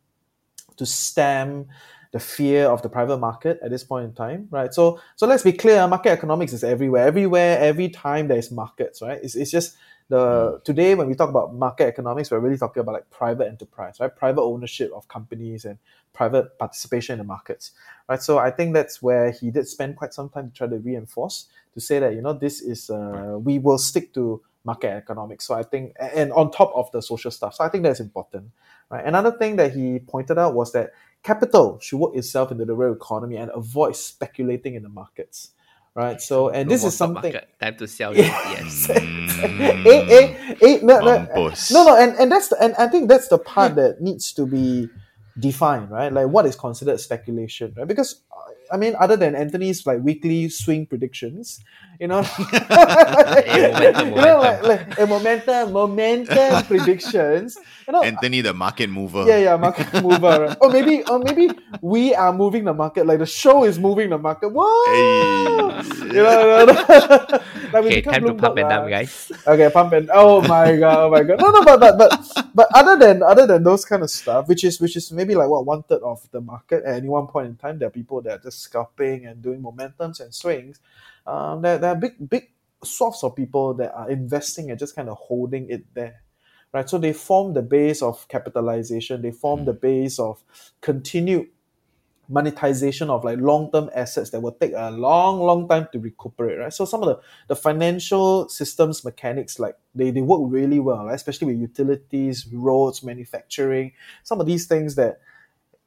to stem the fear of the private market at this point in time, right? So so let's be clear, market economics is everywhere. Everywhere, every time there's markets, right? It's, it's just the today when we talk about market economics, we're really talking about like private enterprise, right? Private ownership of companies and private participation in the markets, right? So I think that's where he did spend quite some time to try to reinforce to say that you know this is uh, we will stick to market economics. So I think, and on top of the social stuff. So I think that's important. Right. Another thing that he pointed out was that capital should work itself into the real economy and avoid speculating in the markets. Right. So, and this is something. Market. Time to sell. yes. Mm. eh, eh, eh, no, no, no, no, and, and that's the, and I think that's the part that needs to be defined, right? Like what is considered speculation, right? Because I mean, other than Anthony's like weekly swing predictions, you know, momentum, you know, like, like a momentum, momentum predictions. You know, Anthony, the market mover. Yeah, yeah, market mover. Right? Or maybe, or maybe we are moving the market. Like the show is moving the market. Whoa! Hey. You know, like okay, time to pump and dump, guys. Okay, pump and oh my god, oh my god. No, no, but but but but other than other than those kind of stuff, which is which is maybe like what one third of the market at any one point in time, there are people that are just scalping and doing momentums and swings, um, there, there are big, big swaths of people that are investing and just kind of holding it there. Right. So they form the base of capitalization, they form the base of continued monetization of like long-term assets that will take a long long time to recuperate right so some of the the financial systems mechanics like they, they work really well right? especially with utilities roads manufacturing some of these things that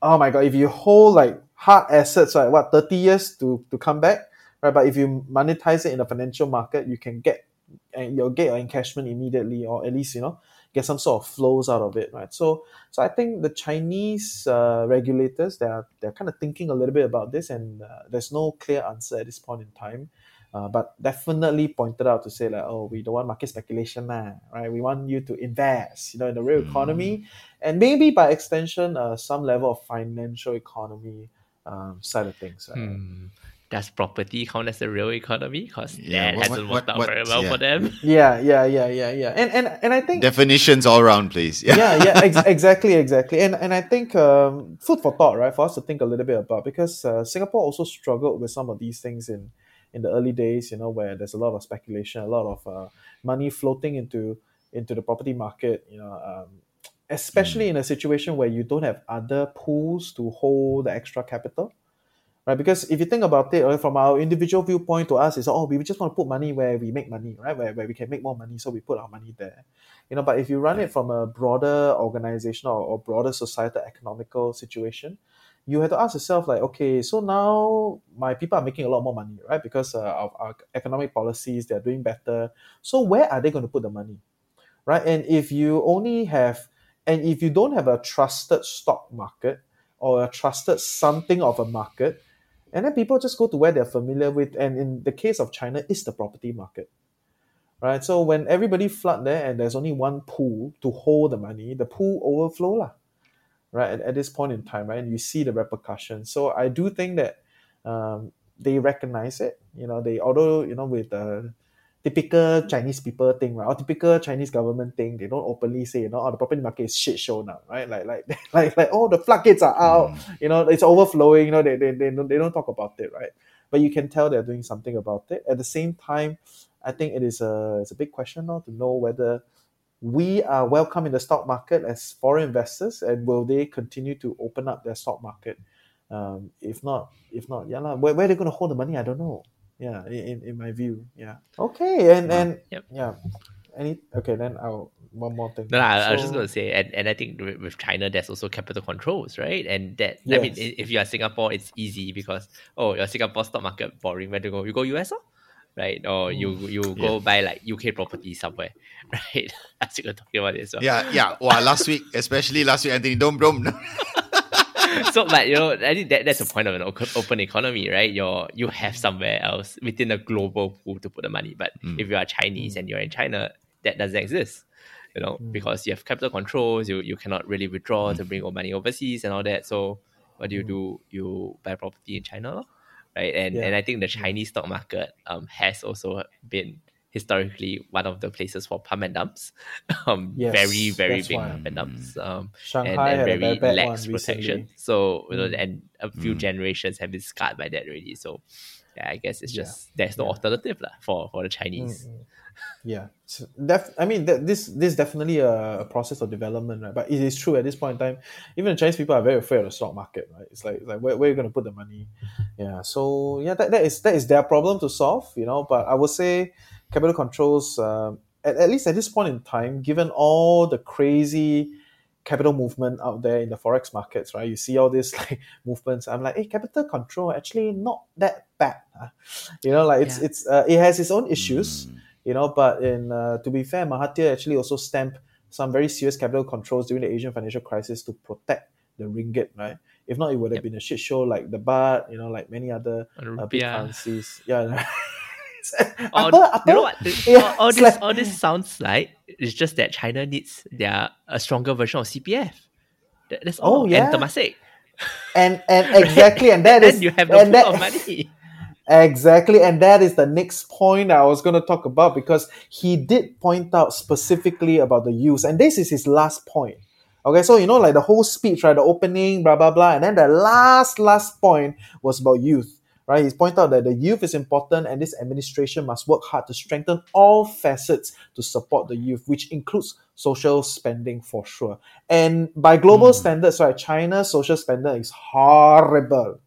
oh my god if you hold like hard assets, right? What thirty years to to come back, right? But if you monetize it in the financial market, you can get and you'll get your encashment immediately, or at least you know get some sort of flows out of it, right? So, so I think the Chinese uh, regulators they are they're kind of thinking a little bit about this, and uh, there's no clear answer at this point in time. Uh, but definitely pointed out to say like, oh, we don't want market speculation, nah, right? We want you to invest, you know, in the real mm. economy, and maybe by extension, uh, some level of financial economy um, side of things. Hmm. Does property count as a real economy? Because yeah, that what, hasn't worked what, out what, very well yeah. for them. Yeah, yeah, yeah, yeah, yeah. And and and I think definitions all around, please. Yeah, yeah, yeah ex- exactly, exactly. And and I think um, food for thought, right, for us to think a little bit about because uh, Singapore also struggled with some of these things in in the early days. You know, where there's a lot of speculation, a lot of uh, money floating into into the property market. You know, um, especially mm. in a situation where you don't have other pools to hold the extra capital right? Because if you think about it right, from our individual viewpoint to us is oh we just want to put money where we make money right? Where, where we can make more money so we put our money there. You know but if you run it from a broader organizational or, or broader societal economical situation you have to ask yourself like okay so now my people are making a lot more money right? Because uh, of our economic policies they're doing better. So where are they going to put the money right? And if you only have, and if you don't have a trusted stock market or a trusted something of a market, and then people just go to where they're familiar with. And in the case of China, it's the property market, right? So when everybody flood there and there's only one pool to hold the money, the pool overflow lah, right? At, at this point in time, right? And you see the repercussions. So I do think that um, they recognize it. You know, they although you know with the typical Chinese people thing, right? Or typical Chinese government thing, they don't openly say, you know, oh, the property market is shit show now, right? Like, like, like, like, oh, the floodgates are out, mm. you know, it's overflowing, you know, they, they, they, don't, they don't talk about it, right? But you can tell they're doing something about it. At the same time, I think it is a, it's a big question now to know whether we are welcome in the stock market as foreign investors and will they continue to open up their stock market? Um, if not, if not, yeah, where, where are they going to hold the money? I don't know yeah in, in my view yeah okay and and yep. yeah any okay then i'll one more thing no, no I, so, I was just going to say and, and i think with china there's also capital controls right and that yes. i mean if you are singapore it's easy because oh your singapore stock market boring where to go you go us or? right or mm. you you go yeah. buy like uk property somewhere right as you're talking about it so yeah yeah well last week especially last week anthony don't bro so, but you know, I think that, that's the point of an open economy, right? You're you have somewhere else within a global pool to put the money. But mm. if you are Chinese mm. and you're in China, that doesn't exist. You know, mm. because you have capital controls, you, you cannot really withdraw to mm. bring your money overseas and all that. So, what do you mm. do? You buy property in China, right? And yeah. and I think the Chinese stock market um has also been historically one of the places for pump and dumps. Um, yes, very very big why. pump and dumps. Um, Shanghai and, and very, very lax protection. So you know, mm. and a few mm. generations have been scarred by that already. So yeah, I guess it's just yeah. there's no yeah. alternative lah for for the Chinese. Mm-hmm. Yeah, so def- I mean th- this this is definitely a, a, process of development, right? But it is true at this point in time, even the Chinese people are very afraid of the stock market, right? It's like like where, where are you going to put the money? Yeah, so yeah, that, that is that is their problem to solve, you know. But I would say capital controls, um, at, at least at this point in time, given all the crazy capital movement out there in the forex markets, right? You see all these like movements. I'm like, hey, capital control actually not that bad. Huh? You know, like it's yeah. it's uh, it has its own issues. Mm. You know, but in uh, to be fair, Mahathir actually also stamped some very serious capital controls during the Asian financial crisis to protect the ringgit, right? If not, it would have yep. been a shit show like the baht, you know, like many other uh, big currencies. Yeah. all, you know what? Yeah, all, all this, like, all this sounds like it's just that China needs their a stronger version of CPF. That, that's all. Oh, yeah. And Temasek. And and exactly, and that is you have no pool that, of money. Exactly, and that is the next point I was going to talk about because he did point out specifically about the use, and this is his last point. Okay, so you know, like the whole speech, right? The opening, blah blah blah, and then the last last point was about youth right? He's pointed out that the youth is important and this administration must work hard to strengthen all facets to support the youth, which includes social spending for sure. And by global mm. standards, right, China's social spending is horrible.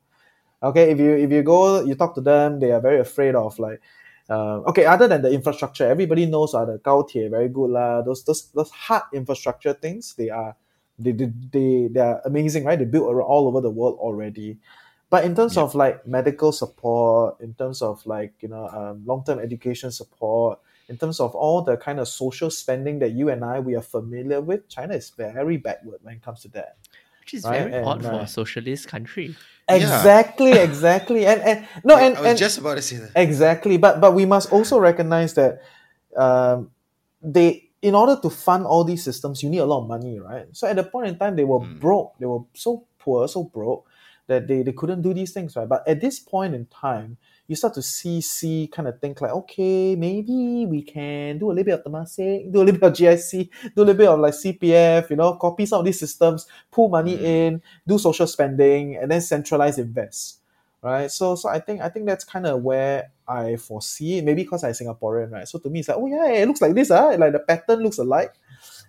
Okay, if you if you go, you talk to them, they are very afraid of like uh, okay, other than the infrastructure, everybody knows uh, the Gaotie very good lah. Those those those hard infrastructure things, they are they, they, they, they are amazing, right? They built all over the world already. But in terms yeah. of like medical support, in terms of like you know um, long term education support, in terms of all the kind of social spending that you and I we are familiar with, China is very backward when it comes to that. Which is right? very and, odd uh, for a socialist country. Exactly, yeah. exactly, and and no, and I was and, just about to say that exactly. But but we must also recognize that um, they in order to fund all these systems, you need a lot of money, right? So at the point in time, they were mm. broke. They were so poor, so broke that they, they couldn't do these things, right? But at this point in time, you start to see see kind of think like, okay, maybe we can do a little bit of Temasek, do a little bit of GIC, do a little bit of like CPF, you know, copy some of these systems, pull money mm. in, do social spending, and then centralize invest. Right. So so I think I think that's kind of where I foresee it. Maybe because I'm Singaporean, right? So to me it's like, oh yeah, it looks like this, huh? Like the pattern looks alike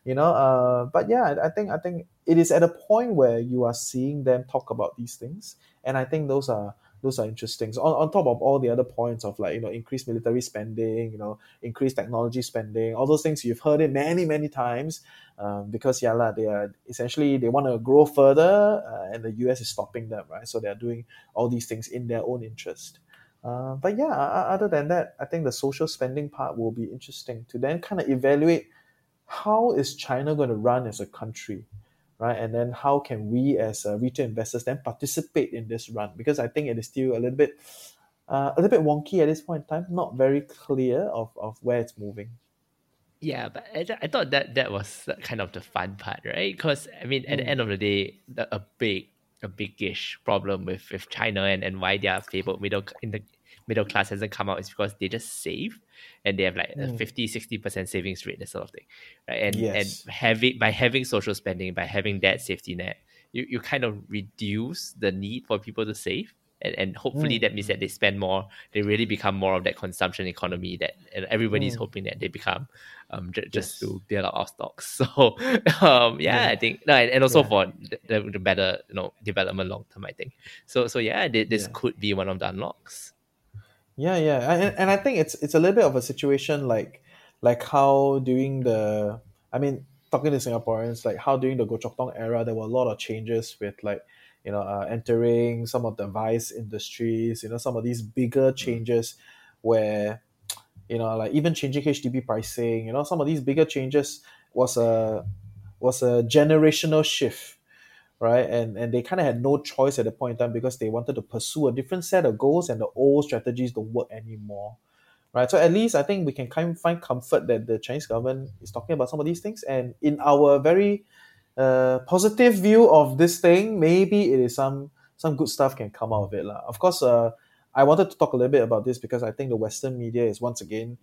you know uh, but yeah I, think i think it is at a point where you are seeing them talk about these things. And i think those are those are interesting. So on, on top of all the other points of like you know increased military spending you know increased technology spending all those things you've heard it many many times um, because yeah they are essentially they want to grow further uh, and the us is stopping them right? So they're doing all these things in their own interest. Uh, but yeah other than that i think the social spending part will be interesting to then kind of evaluate how is China going to run as a country, right? And then how can we as uh, retail investors then participate in this run? Because I think it is still a little bit uh, a little bit wonky at this point in time, not very clear of, of where it's moving. Yeah, but I, I thought that that was kind of the fun part, right? Because I mean, at the end of the day, the, a big, a big-ish problem with, with China and, and why they are favored middle in the middle class hasn't come out is because they just save and they have like a 50 60% savings rate that sort of thing right and Yes. and having by having social spending by having that safety net you, you kind of reduce the need for people to save and, and hopefully that means that they spend more they really become more of that consumption economy that and everybody's hoping that they become um, j- just Yes. to build up our stocks so um, yeah, i think no, and and also Yeah. for the, the, the better you know development long term i think so so yeah th- this Yeah. could be one of the unlocks Yeah, yeah, and, and I think it's it's a little bit of a situation like like how during the I mean talking to Singaporeans like how during the Goh Chok Tong era there were a lot of changes with like you know uh, entering some of the vice industries you know some of these bigger changes where you know like even changing HDB pricing you know some of these bigger changes was a was a generational shift right? And and they kind of had no choice at the point in time because they wanted to pursue a different set of goals, and the old strategies don't work anymore, right? So at least I think we can kind of find comfort that the Chinese government is talking about some of these things, and in our very uh, positive view of this thing, maybe it is some some good stuff can come out of it, lah. Of course, uh, I wanted to talk a little bit about this because I think the Western media is once again,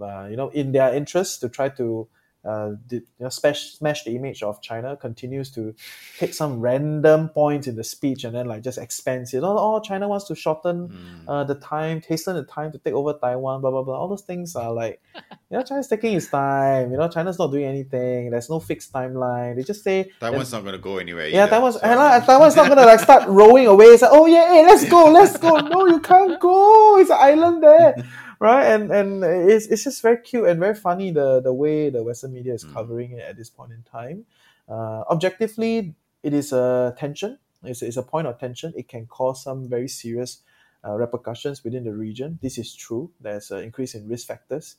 uh, you know, in their interest to try to uh, did, you know, smash, smash the image of China continues to take some random points in the speech and then like just expands it. Oh, oh China wants to shorten uh, the time, hasten the time to take over Taiwan, blah blah blah. All those things are like, you know, China's taking its time. You know, China's not doing anything. There's no fixed timeline. They just say Taiwan's not going to go anywhere. yeah, either, Taiwan's so- and, uh, Taiwan's not gonna like start rowing away. It's like, oh yeah, hey, let's go, let's go. No, you can't go. It's an island there, right? And and it's it's just very cute and very funny the the way the Western media is covering it at this point in time. Uh, objectively, it is a tension. It's, it's a point of tension. It can cause some very serious uh, repercussions within the region. This is true. There's an increase in risk factors,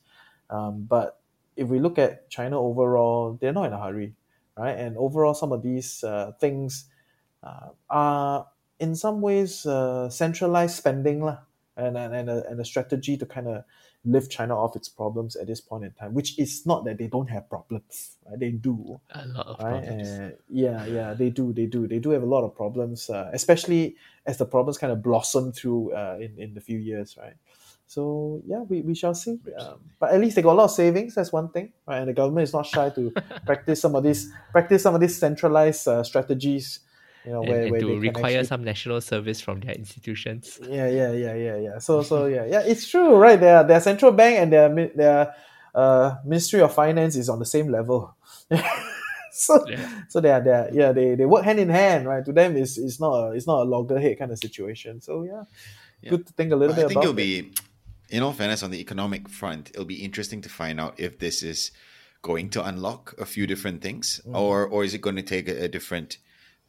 um, but if we look at China overall, they're not in a hurry right? And overall, some of these uh, things uh, are in some ways uh, centralized spending lah, and and and a, and a strategy to kind of lift China off its problems at this point in time. Which is not that they don't have problems, right? They do, a lot of right? problems And yeah, yeah, they do, they do, they do have a lot of problems, uh, especially as the problems kind of blossom through uh, in in the few years, right? So yeah, we, we shall see. Um, but at least they got a lot of savings. That's one thing, right? And the government is not shy to practice some of these practice some of these centralized uh, strategies. You know, and, where, and where to require actually- some national service from their institutions yeah, yeah, yeah, yeah, yeah. So, so yeah, yeah, it's true, right? Their their central bank and their their uh, Ministry of Finance is on the same level. so, Yeah. so they are they are, yeah they, they work hand in hand, right? To them, it's it's not a it's not a loggerhead kind of situation. So yeah, good to think a little I bit I think about. it'll it. be, in all fairness, on the economic front, it'll be interesting to find out if this is going to unlock a few different things, Mm. or or is it going to take a, a different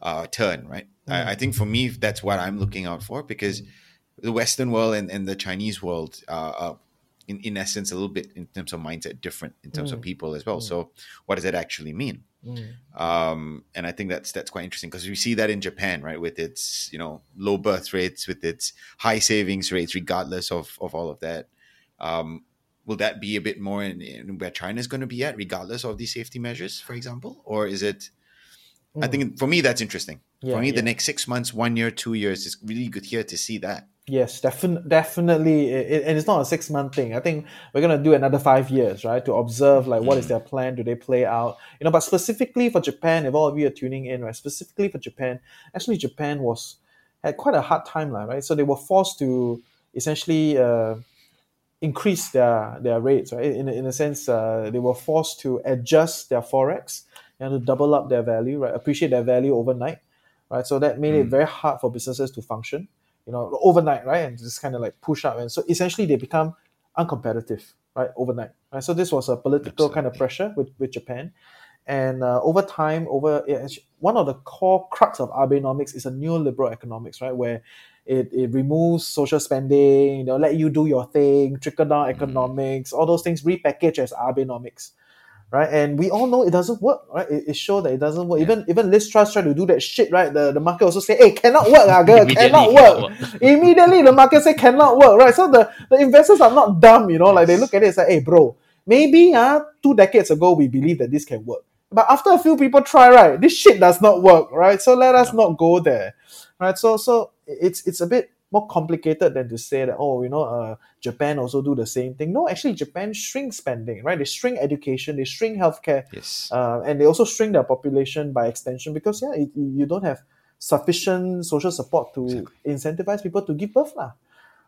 uh, turn, right? Mm. I, I think for me, that's what I'm looking out for because the Western world and, and the Chinese world uh, are, in, in essence, a little bit in terms of mindset different in terms of Mm. people as well. So, what does that actually mean? Um, and I think that's that's quite interesting because we see that in Japan, right, with its you know low birth rates, with its high savings rates, regardless of of all of that. Um, will that be a bit more in, in where China is going to be at, regardless of these safety measures, for example, or is it? I think for me that's interesting. Mm. Yeah, for me, yeah. the next six months, one year, two years is really good here to see that. Yes, defin- definitely, it, it- and it's not a six month thing. I think we're gonna do another five years, right, to observe like what is their plan, do they play out, you know. But specifically for Japan, if all of you are tuning in, right, specifically for Japan, actually Japan was had quite a hard timeline, right? So they were forced to essentially uh, increase their their rates, right? In, in a sense, uh, they were forced to adjust their forex and to double up their value, right? Appreciate their value overnight, right? So that made it very hard for businesses to function, you know, overnight, right? And just kind of like push up, and so essentially they become uncompetitive, right? Overnight, right? So this was a political kind of pressure with with Japan. And uh, over time, over yeah, one of the core crux of Abenomics is a neoliberal economics, right? Where it, it removes social spending, you know, let you do your thing, trickle down economics, all those things repackaged as Abenomics, right? And we all know it doesn't work, right? It, it shows that it doesn't work. Even even Liz Truss tried to do that shit, right? The, the market also say, hey, cannot work, ah, girl, cannot cannot work. Immediately the market say cannot work, right? So the, the investors are not dumb, you know, like they look at it and say, hey, bro, maybe uh, two decades ago we believed that this can work. But after a few people try, right, this shit does not work, right? So let us not go there, right? So so it's it's a bit more complicated than to say that oh you know uh, Japan also do the same thing. No, actually Japan shrink spending, right? They shrink education, they shrink healthcare, Yes. uh, and they also shrink their population by extension because yeah, it, you don't have sufficient social support to incentivize people to give birth, lah.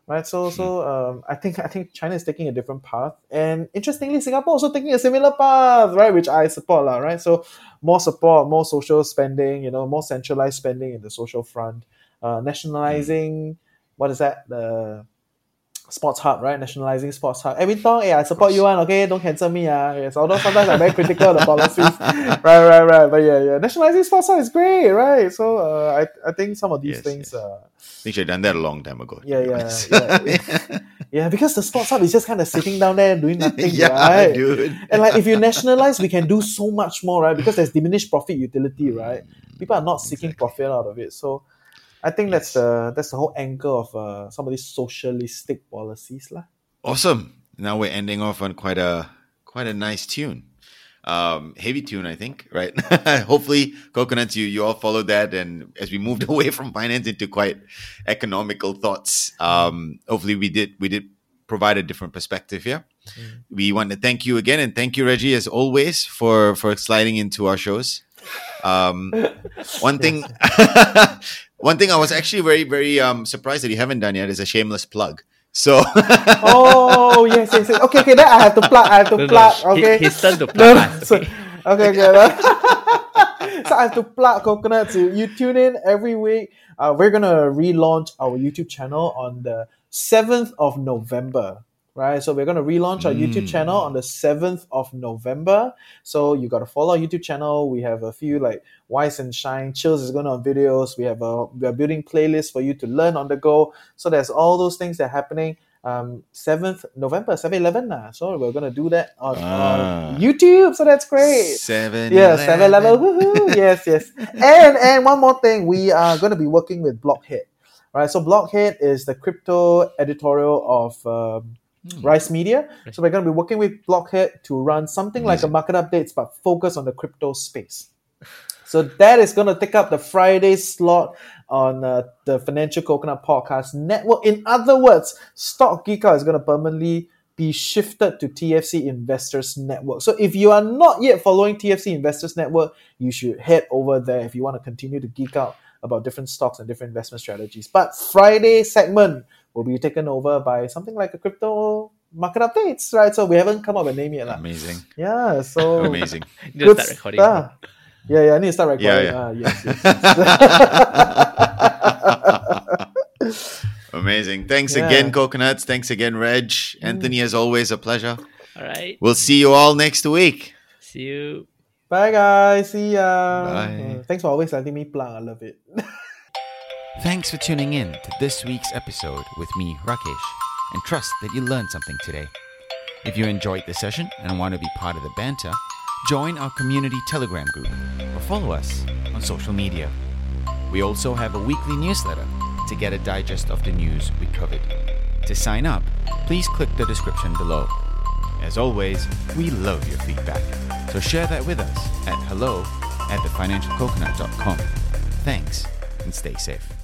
Right, so so um, I think I think China is taking a different path, and interestingly, Singapore also taking a similar path, right? Which I support, lah. Right, so more support, more social spending, you know, more centralized spending in the social front, uh, nationalizing, what is that? The sports hub, right? Nationalizing sports hub. Every time, yeah, I support you one, okay? Don't cancel me, ah. Yes, although sometimes I'm very critical of the policies. right, right, right. But yeah, yeah. Nationalizing sports hub is great, right? So uh, I, I think some of these Yes, things yes. uh I think should have done that a long time ago. to yeah, yeah, yeah. yeah, because the sports hub is just kind of sitting down there doing nothing, yeah, right? dude. And like if you nationalize, we can do so much more, right? Because there's diminished profit utility, right? People are not seeking profit out of it. So I think that's the that's the whole angle of uh, some of these socialistic policies, lah. Awesome. Now we're ending off on quite a quite a nice tune. Um, heavy tune, I think, right? Hopefully, coconuts, you you all followed that, and as we moved away from finance into quite economical thoughts, um, hopefully we did we did provide a different perspective here. We want to thank you again, and thank you, Reggie, as always, for for sliding into our shows. Um, one thing, one thing I was actually very very um surprised that you haven't done yet is a shameless plug. So. Oh yes, yes, yes. Okay, okay. Then I have to plug. I have to No, no, plug. he- Okay. his turn to No, plug no, us, so- okay? okay, okay. so I have to plug coconuts. You, you tune in every week. Uh, we're gonna relaunch our YouTube channel on the seventh of November. Right, so we're gonna relaunch our YouTube channel on the seventh of November. So you gotta follow our YouTube channel. We have a few like Wise and Shine, Chills is going on videos. We have a we are building playlists for you to learn on the go. So there's all those things that are happening. Um, seventh November, 7-Eleven nah. So we're gonna do that on, Ah. on YouTube. So that's great. Seven. Yeah, seven level. Woohoo! yes, yes. And and one more thing, we are going to be working with Blockhead, right? So Blockhead is the crypto editorial of um, Rice Media. So we're going to be working with Blockhead to run something like a market updates, but focus on the crypto space. So that is going to take up the Friday slot on uh, the Financial Coconut Podcast Network. In other words, Stock Geekout is going to permanently be shifted to TFC Investors Network. So if you are not yet following TFC Investors Network, you should head over there if you want to continue to geek out about different stocks and different investment strategies. But Friday segment will be taken over by something like a crypto market updates, right? So we haven't come up with a name yet. lah. Amazing. Yeah, so Amazing. You good start recording. stuff. Yeah, yeah, I need to start recording. Yeah, Ah, yes, yes, yes. Amazing. Thanks Yeah. again, Coconuts. Thanks again, Reg. Anthony, as always, a pleasure. All right. We'll see you all next week. See you. Bye, guys. See ya. Bye. Uh, Thanks for always letting me plug. I love it. Thanks for tuning in to this week's episode with me, Rakesh, and trust that you learned something today. If you enjoyed the session and want to be part of the banter, join our community Telegram group or follow us on social media. We also have a weekly newsletter to get a digest of the news we covered. To sign up, please click the description below. As always, we love your feedback, so share that with us at hello at thefinancialcoconut.com. Thanks, and stay safe.